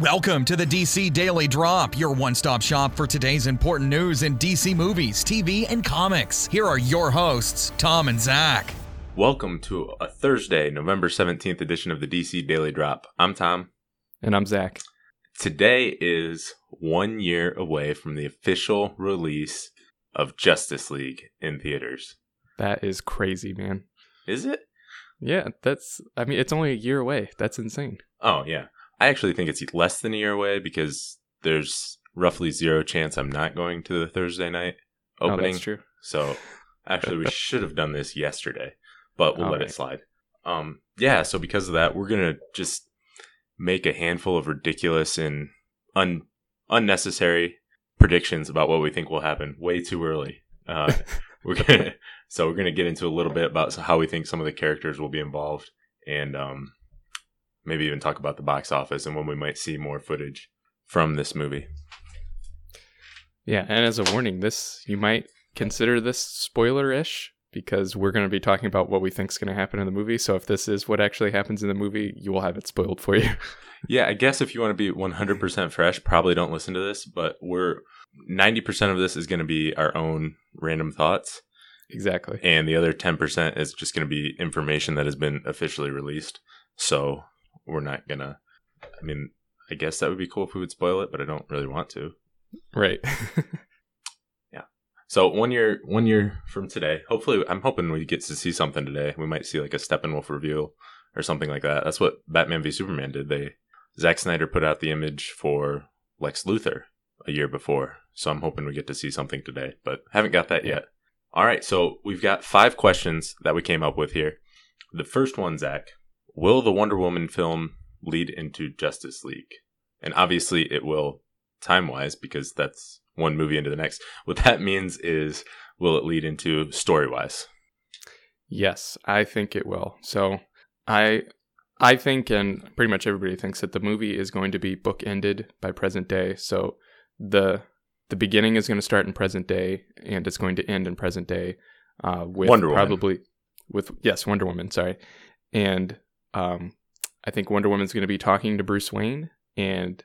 Welcome to the DC Daily Drop, your one stop shop for today's important news in DC movies, TV, and comics. Here are your hosts, Tom and Zach. Welcome to a Thursday, November 17th edition of the DC Daily Drop. I'm Tom. And I'm Zach. Today is one year away from the official release of Justice League in theaters. That is crazy, man. Is it? Yeah, that's, I mean, it's only a year away. That's insane. Oh, yeah. I actually think it's less than a year away because there's roughly zero chance I'm not going to the Thursday night opening. Oh, that's true. So actually, we should have done this yesterday, but we'll All let right. it slide. Um, yeah. So because of that, we're gonna just make a handful of ridiculous and un- unnecessary predictions about what we think will happen way too early. Uh, we're gonna so we're gonna get into a little bit about how we think some of the characters will be involved, and um, maybe even talk about the box office and when we might see more footage from this movie. Yeah, and as a warning, this, you might consider this spoiler ish because we're going to be talking about what we think is going to happen in the movie. So if this is what actually happens in the movie, you will have it spoiled for you. Yeah, I guess if you want to be 100% fresh, probably don't listen to this, but we're 90% of this is going to be our own random thoughts, exactly. and the other 10% is just going to be information that has been officially released. So we're not to, I mean, I guess that would be cool if we would spoil it, but I don't really want to. Right. Yeah. So one year, one year from today, hopefully, I'm hoping we get to see something today. We might see like a Steppenwolf reveal or something like that. That's what Batman v Superman did. They Zack Snyder put out the image for Lex Luthor a year before, so I'm hoping we get to see something today, but haven't got that yet. All right, so we've got five questions that we came up with here. The first one, Zach, will the Wonder Woman film lead into Justice League? And obviously, it will time wise because that's one movie into the next. What that means is, will it lead into story wise? yes, I think it will. So I. I think, and pretty much everybody thinks that the movie is going to be bookended by present day. So the the beginning is going to start in present day, and it's going to end in present day. Uh, with Wonder Woman. probably with yes, Wonder Woman. Sorry, and um, I think Wonder Woman's going to be talking to Bruce Wayne, and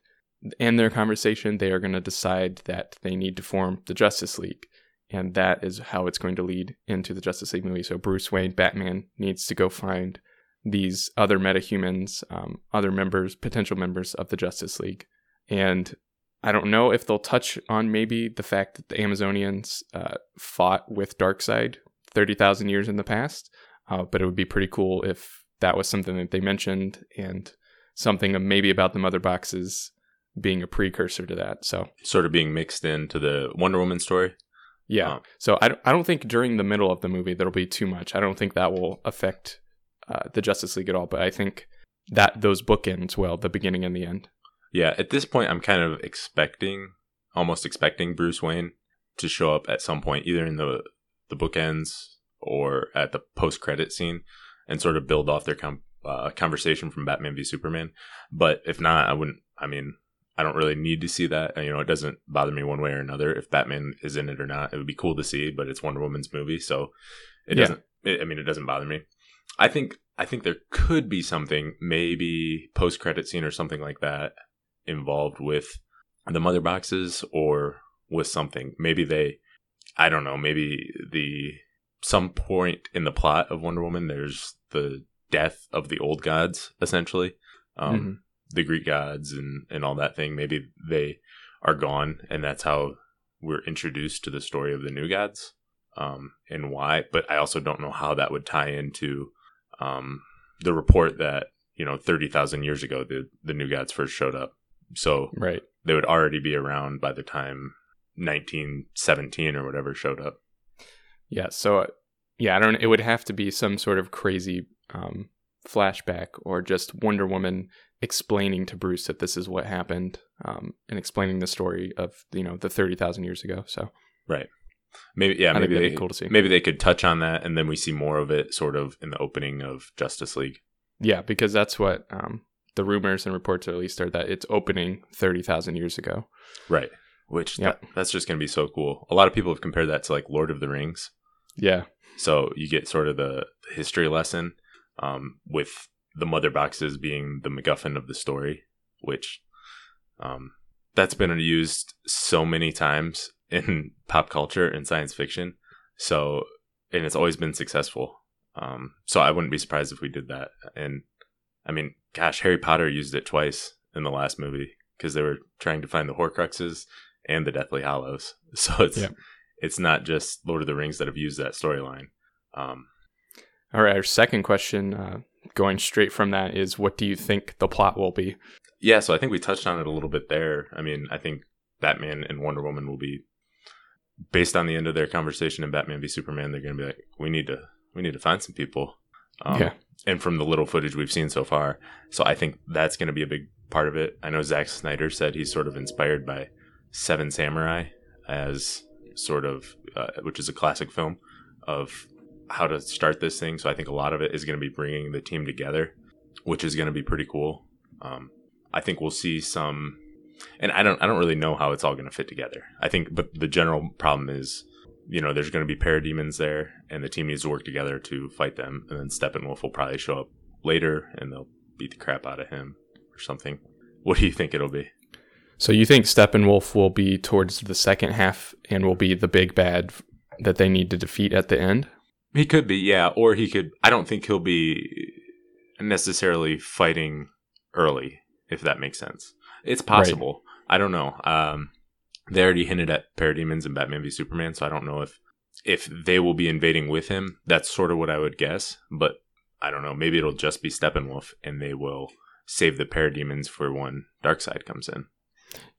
in their conversation, they are going to decide that they need to form the Justice League, and that is how it's going to lead into the Justice League movie. So Bruce Wayne, Batman, needs to go find these other metahumans, um, other members, potential members of the Justice League, and I don't know if they'll touch on maybe the fact that the Amazonians uh, fought with Darkseid thirty thousand years in the past, uh, but it would be pretty cool if that was something that they mentioned and something maybe about the mother boxes being a precursor to that. So Sort of being mixed into the Wonder Woman story. yeah, Oh. so I don't, I don't think during the middle of the movie there'll be too much. I don't think that will affect uh, the Justice League at all. But I think that those bookends well, the beginning and the end. Yeah, at this point, I'm kind of expecting, almost expecting Bruce Wayne to show up at some point, either in the the bookends or at the post credit scene, and sort of build off their com- uh, conversation from Batman v Superman. But if not, I wouldn't. I mean, I don't really need to see that. You know, it doesn't bother me one way or another if Batman is in it or not. It would be cool to see, but it's Wonder Woman's movie, so it Yeah. doesn't. It, I mean, it doesn't bother me. I think I think there could be something, maybe post credit scene or something like that, involved with the mother boxes or with something. Maybe they, I don't know. Maybe the some point in the plot of Wonder Woman, there's the death of the old gods, essentially, um, Mhm. the Greek gods and and all that thing. Maybe they are gone, and that's how we're introduced to the story of the new gods um, and why. But I also don't know how that would tie into um, the report that you know thirty thousand years ago the the new gods first showed up. So Right. they would already be around by the time 1917 or whatever showed up. Yeah. So, uh, yeah, I don't. It would have to be some sort of crazy um, flashback or just Wonder Woman explaining to Bruce that this is what happened um, and explaining the story of you know the thirty thousand years ago. So right. Maybe yeah, I maybe they cool to see. maybe they could touch on that and then we see more of it sort of in the opening of Justice League. yeah, because that's what um, the rumors and reports at least are that it's opening thirty thousand years ago. Right. Which Yep. that, that's just going to be so cool. A lot of people have compared that to like Lord of the Rings. Yeah. So you get sort of the history lesson um, with the mother boxes being the MacGuffin of the story, which Um, that's been used so many times in pop culture and science fiction. So, and it's always been successful. Um, so I wouldn't be surprised if we did that. And I mean, gosh, Harry Potter used it twice in the last movie because they were trying to find the Horcruxes and the Deathly Hallows. So it's Yep. It's not just Lord of the Rings that have used that storyline. Um, All right, our second question, uh, going straight from that, is what do you think the plot will be? yeah, so I think we touched on it a little bit there. I mean, I think Batman and Wonder Woman will be based on the end of their conversation in Batman v Superman. They're going to be like, we need to we need to find some people. Um, Yeah. And from the little footage we've seen so far, so I think that's going to be a big part of it. I know Zack Snyder said he's sort of inspired by Seven Samurai as sort of, uh, which is a classic film of how to start this thing. So I think a lot of it is going to be bringing the team together, which is going to be pretty cool. Um, I think we'll see some, and I don't, I don't really know how it's all going to fit together. I think, but the general problem is, you know, there's going to be parademons there, and the team needs to work together to fight them. And then Steppenwolf will probably show up later, and they'll beat the crap out of him or something. What do you think it'll be? So you think Steppenwolf will be towards the second half and will be the big bad that they need to defeat at the end? He could be, yeah, or he could. I don't think he'll be necessarily fighting early, if that makes sense. It's possible. I don't know. Um, they already hinted at parademons and Batman v Superman, so I don't know if if they will be invading with him. That's sort of what I would guess, but I don't know. Maybe it'll just be Steppenwolf, and they will save the parademons for when Darkseid comes in.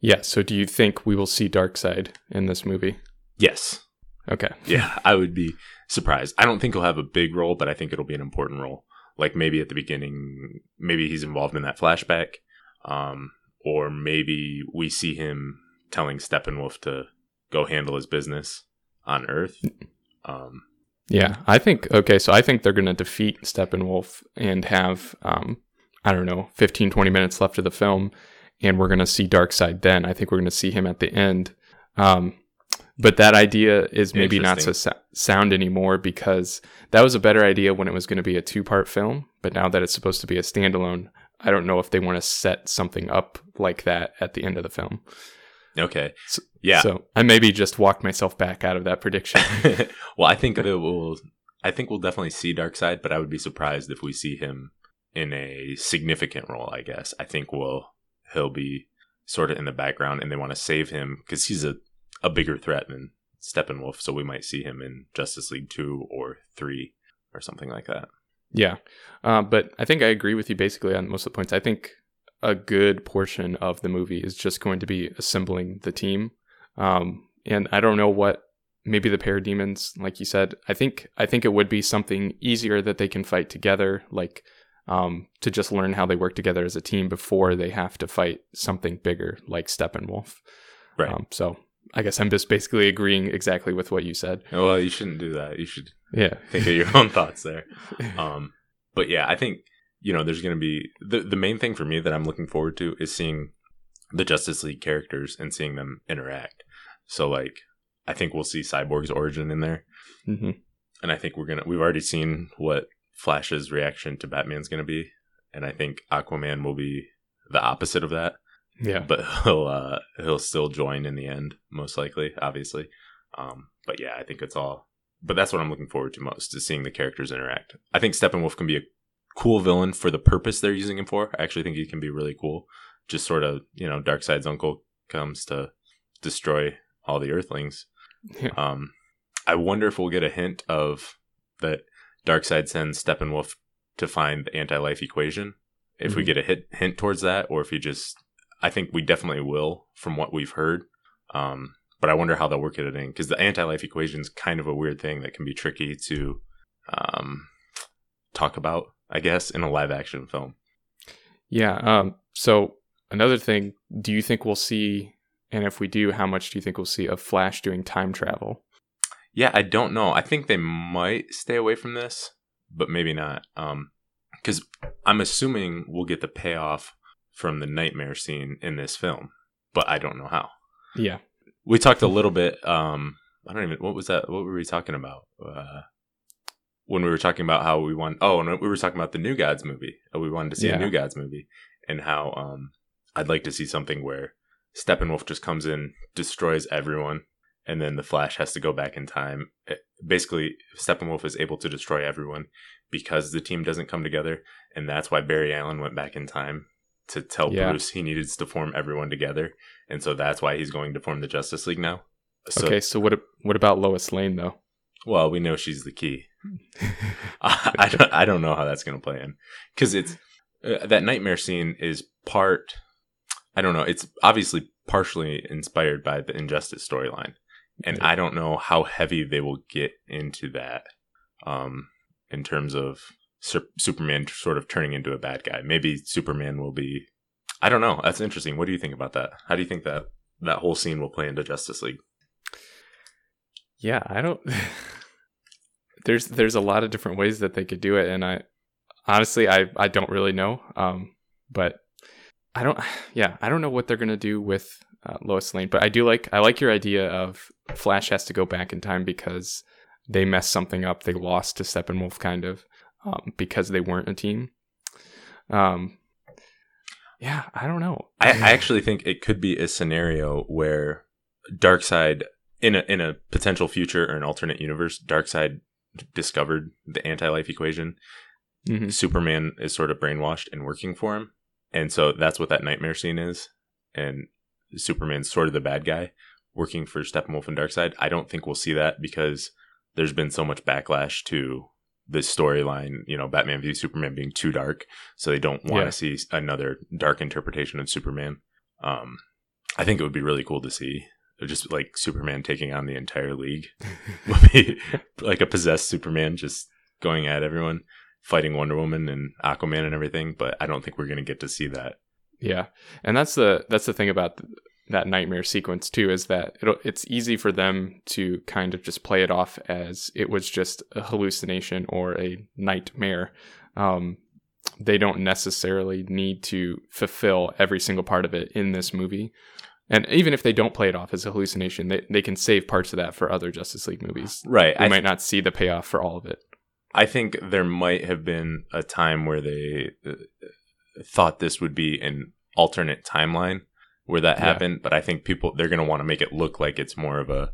Yeah. So do you think we will see Darkseid in this movie? Yes, Okay. Yeah, I would be surprised. I don't think he'll have a big role, but I think it'll be an important role. Like maybe at the beginning, maybe he's involved in that flashback, um, or maybe we see him telling Steppenwolf to go handle his business on Earth. Um, Yeah, I think okay, so I think they're going to defeat Steppenwolf and have um I don't know, 15 20 minutes left of the film and we're going to see Darkseid then. I think we're going to see him at the end. Um but that idea is maybe not so sa- sound anymore because that was a better idea when it was going to be a two-part film, but now that it's supposed to be a standalone, I don't know if they want to set something up like that at the end of the film. okay, So- yeah. So, I maybe just walked myself back out of that prediction. well, I think it will. I think we'll definitely see Darkseid, but I would be surprised if we see him in a significant role. I guess I think we'll he'll be sort of in the background, and they want to save him because he's a a bigger threat than Steppenwolf. So we might see him in Justice League two or three or something like that. Yeah. Uh, but I think I agree with you basically on most of the points. I think a good portion of the movie is just going to be assembling the team. Um, and I don't know what maybe the parademons, like you said, I think I think it would be something easier that they can fight together, like um, to just learn how they work together as a team before they have to fight something bigger like Steppenwolf. Right. Um, so I guess I'm just basically agreeing exactly with what you said. well, you shouldn't do that. You should Yeah. think of your own thoughts there. Um, but yeah, I think you know there's going to be the the main thing for me that I'm looking forward to is seeing the Justice League characters and seeing them interact. So like, I think we'll see Cyborg's origin in there, hmm and I think we're gonna we've already seen what Flash's reaction to Batman's going to be, and I think Aquaman will be the opposite of that Yeah. but he'll uh, he'll still join in the end, most likely, obviously. Um, but yeah, I think it's all. But that's what I'm looking forward to most is seeing the characters interact. I think Steppenwolf can be a cool villain for the purpose they're using him for. I actually think he can be really cool. Just sort of, you know, Darkseid's uncle comes to destroy all the Earthlings. Yeah. Um, I wonder if we'll get a hint of that Darkseid sends Steppenwolf to find the anti-life equation. If we Mhm. get a hit, hint towards that, or if he just, I think we definitely will from what we've heard. Um, but I wonder how they'll work it in because the anti-life equation is kind of a weird thing that can be tricky to um, talk about. I guess in a live-action film. Yeah. Um, so another thing, do you think we'll see, and if we do, how much do you think we'll see of Flash doing time travel? Yeah, I don't know. I think they might stay away from this, but maybe not. Um, because I'm assuming we'll get the payoff from the Knightmare scene in this film, but I don't know how. Yeah. We talked a little bit. Um, I don't even. What was that? What were we talking about? Uh, when we were talking about how we want. Oh, and we were talking about the New Gods movie. Uh, We wanted to see Yeah. a New Gods movie, and how um, I'd like to see something where Steppenwolf just comes in, destroys everyone, and then the Flash has to go back in time. Basically, Steppenwolf is able to destroy everyone because the team doesn't come together, and that's why Barry Allen went back in time to tell Yeah. Bruce he needed to form everyone together, and so that's why he's going to form the Justice League now. So, okay, so what what about Lois Lane though? well, we know she's the key. I, I don't, I don't know how that's going to play in because it's uh, that Knightmare scene is part. I don't know. It's obviously partially inspired by the Injustice storyline, and Yeah. I don't know how heavy they will get into that, um, in terms of Superman sort of turning into a bad guy. Maybe Superman will be. I don't know. That's interesting. What do you think about that? How do you think that that whole scene will play into Justice League? Yeah, I don't. there's there's a lot of different ways that they could do it, and I honestly I I don't really know. Um, but I don't. Yeah, I don't know what they're gonna do with uh, Lois Lane, but I do like I like your idea of Flash has to go back in time because they messed something up. They lost to Steppenwolf, kind of, um, because they weren't a team. Um. Yeah, I don't know. I, I actually think it could be a scenario where Darkseid in a in a potential future or an alternate universe, Darkseid discovered the anti-life equation. Mhm. Superman is sort of brainwashed and working for him. And so that's what that Knightmare scene is. And Superman's sort of the bad guy working for Steppenwolf and Darkseid. I don't think we'll see that because there's been so much backlash to this storyline, you know, Batman v Superman being too dark. So they don't want to Yeah. see another dark interpretation of Superman. Um, I think it would be really cool to see just like Superman taking on the entire league. Like a possessed Superman just going at everyone, fighting Wonder Woman and Aquaman and everything. But I don't think we're gonna get to see that. Yeah, and that's the that's the thing about th- that Knightmare sequence too is that it'll, it's easy for them to kind of just play it off as it was just a hallucination or a nightmare. Um, they don't necessarily need to fulfill every single part of it in this movie. And even if they don't play it off as a hallucination, they, they can save parts of that for other Justice League movies. Right. We I, might not see the payoff for all of it. I think there might have been a time where they thought this would be an alternate timeline where that Yeah. happened, but I think people they're going to want to make it look like it's more of a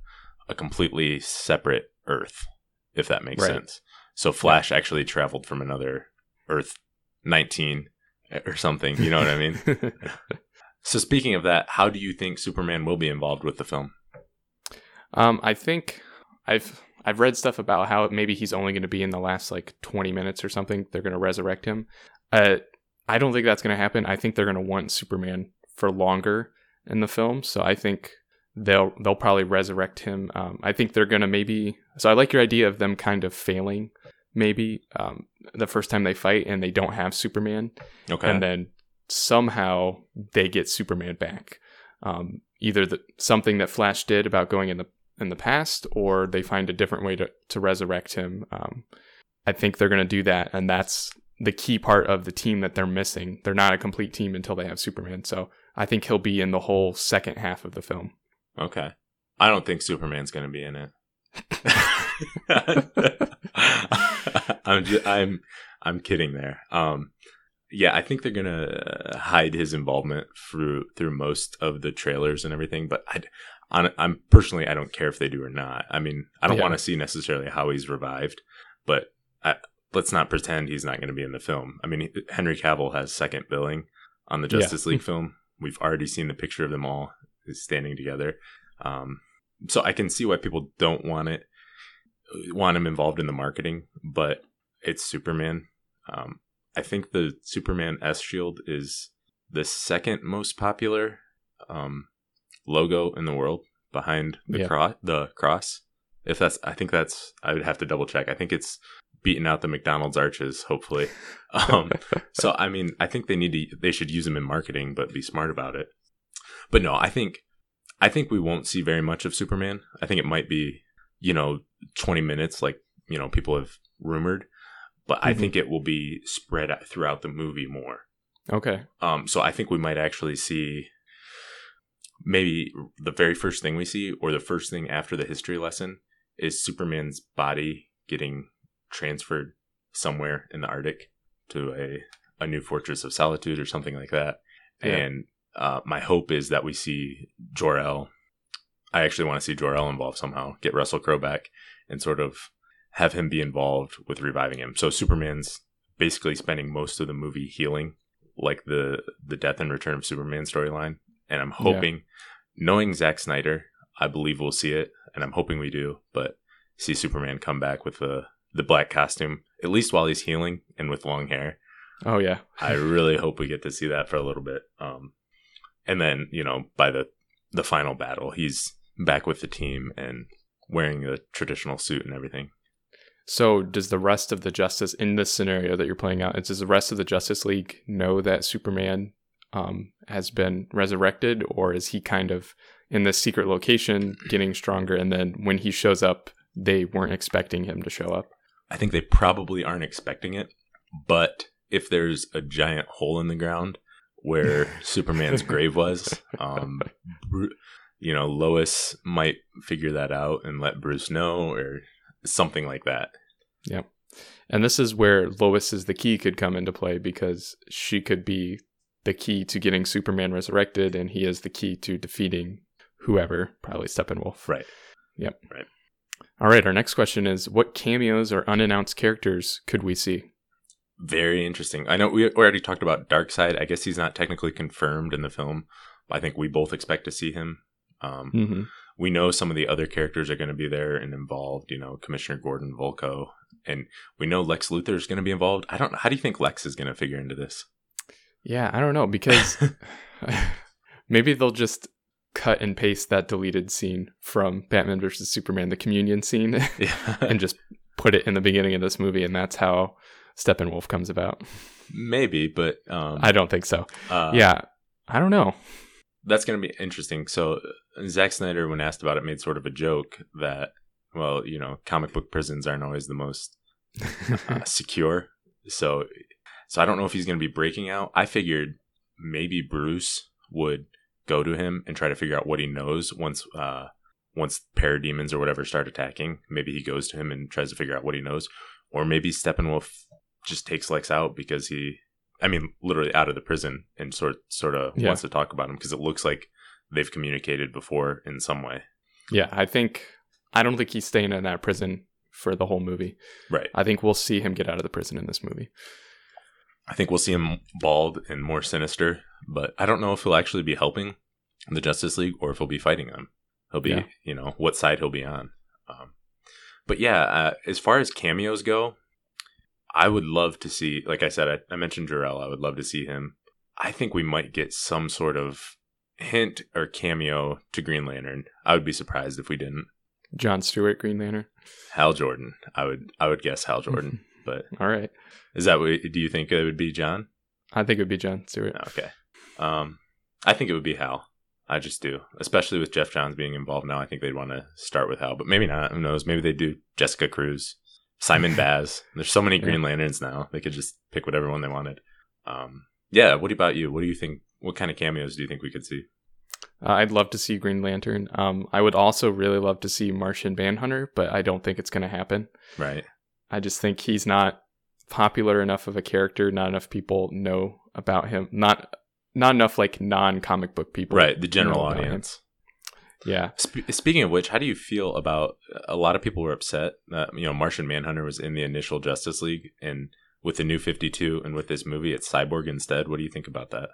a completely separate Earth, if that makes Right. sense. So Flash actually traveled from another Earth 19 or something. You know what I mean? So speaking of that, how do you think Superman will be involved with the film? Um, I think I've I've read stuff about how maybe he's only going to be in the last like 20 minutes or something. They're going to resurrect him. Uh, I don't think that's going to happen. I think they're going to want Superman for longer in the film. So I think they'll they'll probably resurrect him. Um, I think they're going to maybe. So I like your idea of them kind of failing maybe um, the first time they fight and they don't have Superman Okay. and then somehow they get Superman back. Um, either the, something that Flash did about going in the in the past, or they find a different way to to resurrect him. Um, I think they're going to do that, and that's the key part of the team that they're missing. They're not a complete team until they have Superman. So I think he'll be in the whole second half of the film. okay. I don't think Superman's going to be in it. I'm ju- I'm I'm kidding there. Um yeah, I think they're going to hide his involvement through through most of the trailers and everything, but I I'm personally I don't care if they do or not. I mean, I don't Yeah. want to see necessarily how he's revived, but let's not pretend he's not going to be in the film. I mean, Henry Cavill has second billing on the Yeah. Justice League film. We've already seen the picture of them all standing together. Um, so I can see why people don't want it, want him involved in the marketing, but it's Superman. Um, I think the Superman S Shield is the second most popular um, logo in the world behind the Yeah. cross. The cross. If that's, I think that's. I would have to double check. I think it's beating out the McDonald's arches. Hopefully. Um, so I mean, I think they need to. They should use them in marketing, but be smart about it. But no, I think I think we won't see very much of Superman. I think it might be, you know, 20 minutes like, you know, people have rumored, but I Mhm. think it will be spread out throughout the movie more. Okay. Um so I think we might actually see maybe the very first thing we see or the first thing after the history lesson is Superman's body getting transferred somewhere in the Arctic to a a new fortress of solitude or something like that. Yeah. And uh, my hope is that we see Jor El. I actually want to see Jor El involved somehow. Get Russell Crowe back and sort of have him be involved with reviving him. So Superman's basically spending most of the movie healing, like the the death and return of Superman storyline. And I'm hoping, yeah. knowing Zack Snyder, I believe we'll see it, and I'm hoping we do. But see Superman come back with the the black costume, at least while he's healing and with long hair. Oh yeah, I really hope we get to see that for a little bit. Um, and then you know by the the final battle, he's back with the team and wearing the traditional suit and everything. So, does the rest of the Justice in this scenario that you're playing out? Does the rest of the Justice League know that Superman um, has been resurrected, or is he kind of in this secret location getting stronger? And then when he shows up, they weren't expecting him to show up. I think they probably aren't expecting it, but if there's a giant hole in the ground where Superman's grave was, um, you know, Lois might figure that out and let Bruce know, or something like that. Yep. And this is where Lois is the key could come into play because she could be the key to getting Superman resurrected, and he is the key to defeating whoever, probably Steppenwolf. Right. Yep. Right. All right. Our next question is What cameos or unannounced characters could we see? Very interesting. I know we already talked about Darkseid. I guess he's not technically confirmed in the film. I think we both expect to see him. Um, mm-hmm we know some of the other characters are going to be there and involved. You know, Commissioner Gordon, Vulko, and we know Lex Luthor is going to be involved. I don't. How do you think Lex is going to figure into this? Yeah, I don't know because maybe they'll just cut and paste that deleted scene from Batman versus Superman, the communion scene, and just put it in the beginning of this movie, and that's how Steppenwolf comes about. Maybe, but um, I don't think so. Uh, yeah, I don't know. That's going to be interesting. So Zack Snyder, when asked about it, made sort of a joke that, well, you know, comic book prisons aren't always the most uh, secure. So, so I don't know if he's going to be breaking out. I figured maybe Bruce would go to him and try to figure out what he knows once, uh, once parademons or whatever start attacking. Maybe he goes to him and tries to figure out what he knows, or maybe Steppenwolf just takes Lex out because he, I mean, literally out of the prison and sort sort of yeah. wants to talk about him because it looks like they've communicated before in some way. Yeah, I think I don't think he's staying in that prison for the whole movie. Right. I think we'll see him get out of the prison in this movie. I think we'll see him bald and more sinister, but I don't know if he'll actually be helping the Justice League or if he'll be fighting them. He'll be, yeah. you know, what side he'll be on. Um, but yeah, uh, as far as cameos go, I would love to see, like I said, I, I mentioned Jor-El. I would love to see him. I think we might get some sort of hint or cameo to Green Lantern. I would be surprised if we didn't. John Stewart, Green Lantern. Hal Jordan. I would I would guess Hal Jordan. but all right, is that what do you think it would be, John? I think it would be John Stewart. Okay. Um, I think it would be Hal. I just do, especially with Geoff Johns being involved now. I think they'd want to start with Hal, but maybe not. Who knows? Maybe they do Jessica Cruz, Simon Baz. There's so many Green Lanterns now; they could just pick whatever one they wanted. Um, yeah. What about you? What do you think? What kind of cameos do you think we could see? Uh, I'd love to see Green Lantern. Um, I would also really love to see Martian Manhunter, but I don't think it's going to happen. Right. I just think he's not popular enough of a character. Not enough people know about him. Not not enough like non comic book people. Right. The general audience. Yeah. Sp- speaking of which, how do you feel about a lot of people were upset that you know Martian Manhunter was in the initial Justice League and with the new 52 and with this movie it's Cyborg instead. What do you think about that?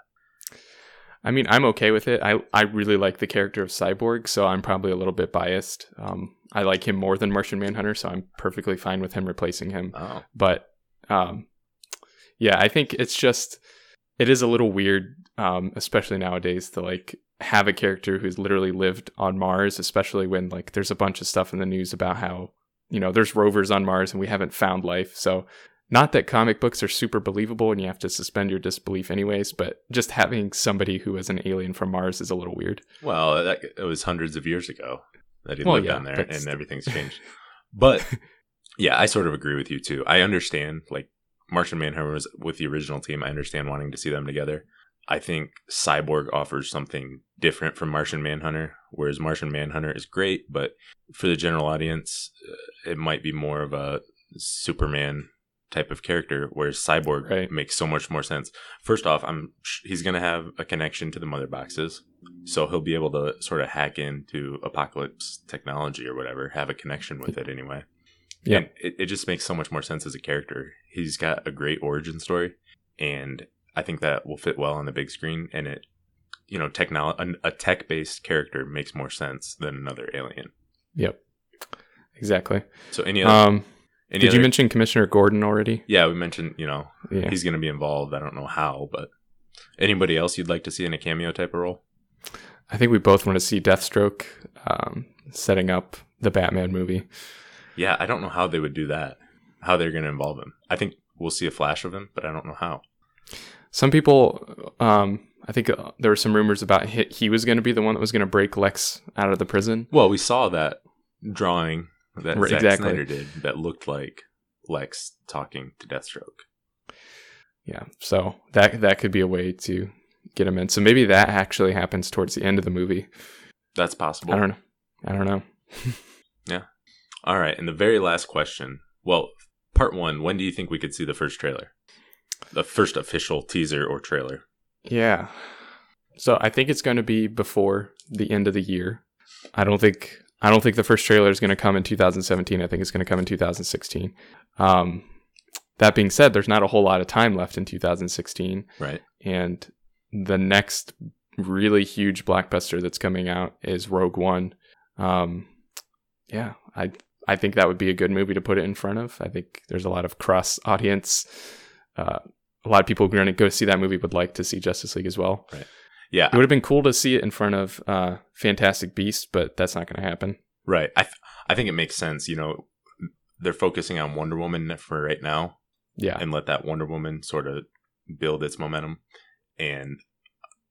I mean, I'm okay with it. I, I really like the character of Cyborg, so I'm probably a little bit biased. Um, I like him more than Martian Manhunter, so I'm perfectly fine with him replacing him. Oh. But um, yeah, I think it's just it is a little weird, um, especially nowadays, to like have a character who's literally lived on Mars, especially when like there's a bunch of stuff in the news about how you know there's rovers on Mars and we haven't found life. So not that comic books are super believable and you have to suspend your disbelief anyways, but just having somebody who is an alien from Mars is a little weird. Well, that, it was hundreds of years ago that he well, lived yeah, down there and everything's changed. but yeah, I sort of agree with you too. I understand like Martian Manhunter was with the original team. I understand wanting to see them together. I think Cyborg offers something different from Martian Manhunter, whereas Martian Manhunter is great, but for the general audience, uh, it might be more of a Superman type of character, whereas Cyborg Right. makes so much more sense. First off, I'm he's gonna have a connection to the mother boxes, so he'll be able to sort of hack into Apokolips technology or whatever, have a connection with it anyway. Yeah. And it, it just makes so much more sense as a character. He's got a great origin story, and I think that will fit well on the big screen. And it, you know, technolo- a, a tech based character makes more sense than another alien. Yep. Exactly. So any other, Um, any did other, you mention Commissioner Gordon already? Yeah, we mentioned you know Yeah. he's going to be involved. I don't know how, but anybody else you'd like to see in a cameo type of role? I think we both want to see Deathstroke um, setting up the Batman movie. Yeah, I don't know how they would do that. How they're going to involve him. I think we'll see a flash of him, but I don't know how. Some people, um, I think uh, there were some rumors about he, he was going to be the one that was going to break Lex out of the prison. Well, we saw that drawing that Right, Zack exactly. Snyder did that looked like Lex talking to Deathstroke. Yeah, so that that could be a way to get him in. So maybe that actually happens towards the end of the movie. That's possible. I don't know. I don't know. Yeah. All right, and the very last question. Well, part one. When do you think we could see the first trailer? The first official teaser or trailer? Yeah. So I think it's going to be before the end of the year. I don't think I don't think the first trailer is going to come in 2017. I think it's going to come in 2016. Um, that being said, there's not a whole lot of time left in 2016, Right. and the next really huge blockbuster that's coming out is Rogue One. Um, yeah, I I think that would be a good movie to put it in front of. I think there's a lot of cross audience. Uh, a lot of people who are going to go see that movie would like to see Justice League as well. Yeah. It would have been cool to see it in front of uh, Fantastic Beasts, but that's not going to happen. Right. I th- I think it makes sense. You know, they're focusing on Wonder Woman for right now, Yeah, and let that Wonder Woman sort of build its momentum. And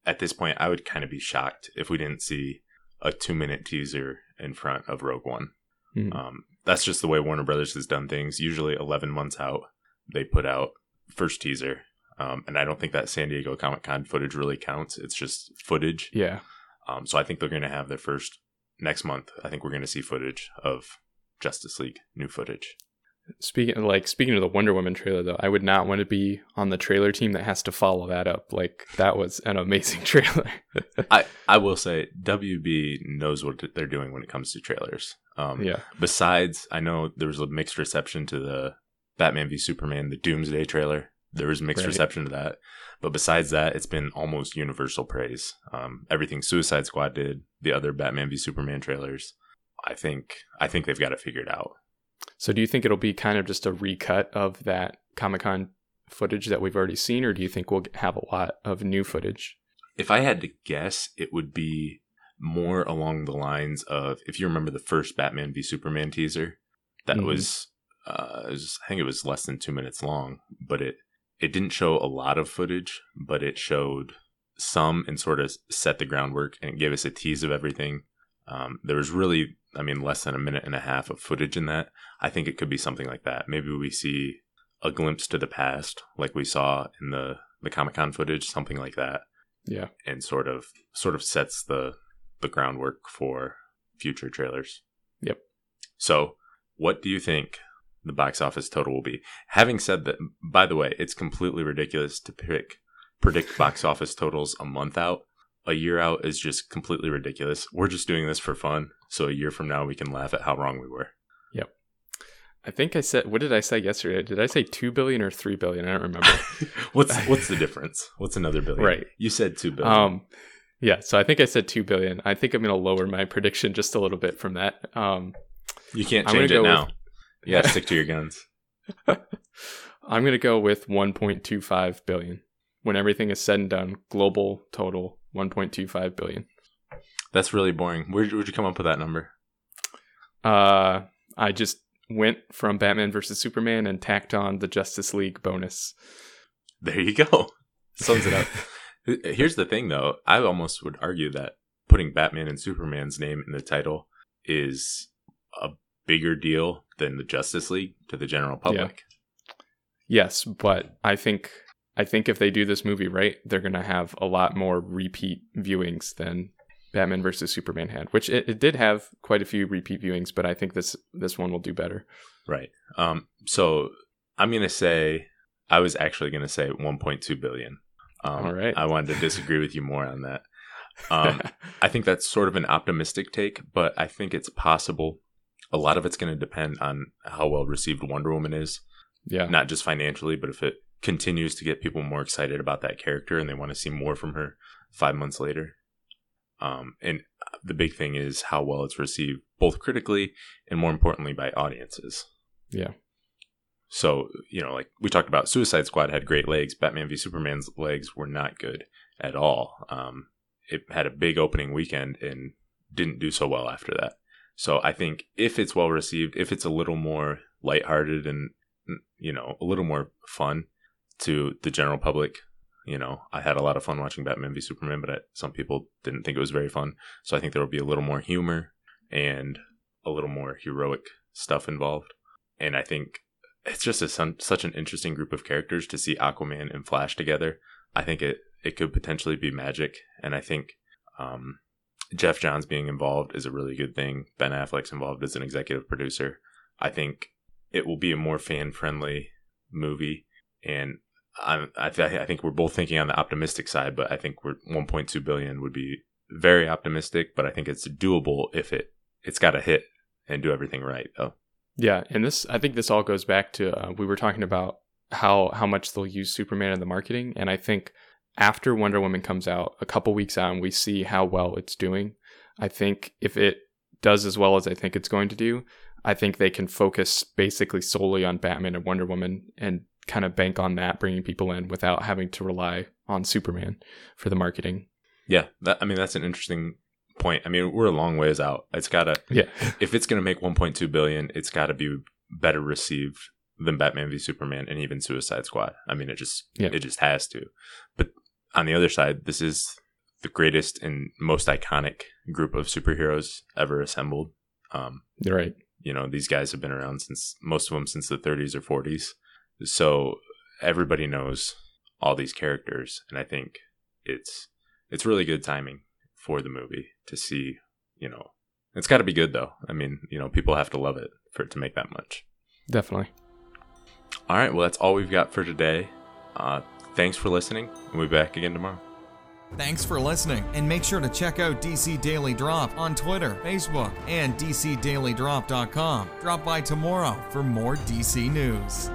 at this point, I would kind of be shocked if we didn't see a two minute teaser in front of Rogue One. Mhm. Um, that's just the way Warner Brothers has done things. Usually, eleven months out, they put out first teaser. Um, and I don't think that San Diego Comic Con footage really counts. It's just footage. yeah, Um, so I think they're going to have their first next month. I think we're going to see footage of Justice League, new footage. Speaking like speaking of the Wonder Woman trailer though, I would not want to be on the trailer team that has to follow that up. Like that was an amazing trailer. I, I will say WB knows what they're doing when it comes to trailers. Um, yeah, Besides, I know there was a mixed reception to the Batman v Superman, the Doomsday trailer. There was mixed Right. reception to that. But besides that, it's been almost universal praise. Um, everything Suicide Squad did, the other Batman v Superman trailers. I think I think they've got it figured out. So do you think it'll be kind of just a recut of that Comic Con footage that we've already seen, or do you think we'll have a lot of new footage? If I had to guess, it would be more along the lines of if you remember the first Batman v Superman teaser, that Mhm. was, uh, was- I think it was less than two minutes long, but it it didn't show a lot of footage, but it showed some and sort of set the groundwork and it gave us a tease of everything. Um, there was really, I mean, less than a minute and a half of footage in that. I think it could be something like that. Maybe we see a glimpse to the past, like we saw in the the Comic Con footage, something like that Yeah, and sort of sort of sets the the groundwork for future trailers. Yep. So, what do you think the box office total will be? Having said that, by the way, it's completely ridiculous to pick predict box office totals a month out. A year out is just completely ridiculous. We're just doing this for fun, so a year from now we can laugh at how wrong we were. Yep. I think I said. What did I say yesterday? Did I say two billion or three billion? I don't remember. what's what's the difference? What's another billion? Right. You said two billion. Um, yeah. So I think I said two billion. I think I'm going to lower my prediction just a little bit from that. Um, you can't change it now. with- Gotta stick to your guns. I'm going to go with 1.25 billion. When everything is said and done, global total 1.25 billion. That's really boring. Where would you come up with that number? Uh, I just went from Batman versus Superman and tacked on the Justice League bonus. There you go. Sums it up. Here's the thing, though. I almost would argue that putting Batman and Superman's name in the title is a bigger deal than the Justice League to the general public. Yes, but I think I think if they do this movie right, they're going to have a lot more repeat viewings than Batman versus Superman had, which it, it did have quite a few repeat viewings, but I think this this one will do better. Right. Um. So I'm gonna say I was actually gonna say 1.2 billion. Um, All right. I wanted to disagree with you more on that. Um, I think that's sort of an optimistic take, but I think it's possible. A lot of it's going to depend on how well received Wonder Woman is, yeah. not just financially, but if it continues to get people more excited about that character and they want to see more from her five months later. Um, and the big thing is how well it's received, both critically and more importantly by audiences. Yeah. So, you know, like we talked about, Suicide Squad had great legs. Batman v Superman's legs were not good at all. Um, it had a big opening weekend and didn't do so well after that. So I think if it's well received, if it's a little more lighthearted and, you know, a little more fun to the general public, you know, I had a lot of fun watching Batman v Superman, but I, some people didn't think it was very fun. So I think there will be a little more humor and a little more heroic stuff involved. And I think it's just a, such an interesting group of characters to see Aquaman and Flash together. I think it it could potentially be magic, and I think um, Geoff Johns being involved is a really good thing. Ben Affleck's involved as an executive producer. I think it will be a more fan friendly movie, and I'm, I, th- I think we're both thinking on the optimistic side, but I think we're 1.2 billion would be very optimistic, but I think it's doable if it it's got to hit and do everything right though. Yeah, and this I think this all goes back to uh, we were talking about how how much they'll use Superman in the marketing, and I think after Wonder Woman comes out, a couple weeks on, we see how well it's doing. I think if it does as well as I think it's going to do, I think they can focus basically solely on Batman and Wonder Woman and kind of bank on that, bringing people in without having to rely on Superman for the marketing. Yeah, that, I mean that's an interesting point. I mean, we're a long ways out. It's gotta yeah. if it's gonna make 1.2 billion, it's gotta be better received than Batman v Superman and even Suicide Squad. I mean, it just yeah. it just has to. But on the other side, this is the greatest and most iconic group of superheroes ever assembled. Um, right. You know, these guys have been around since most of them since the 30s or 40s. So everybody knows all these characters, and I think it's it's really good timing for the movie to see. You know, it's got to be good though. I mean, you know, people have to love it for it to make that much. Definitely. All right. Well, that's all we've got for today. Uh, thanks for listening. We'll be back again tomorrow. Thanks for listening, and make sure to check out DC Daily Drop on Twitter, Facebook, and DCDailyDrop.com. Drop by tomorrow for more DC news.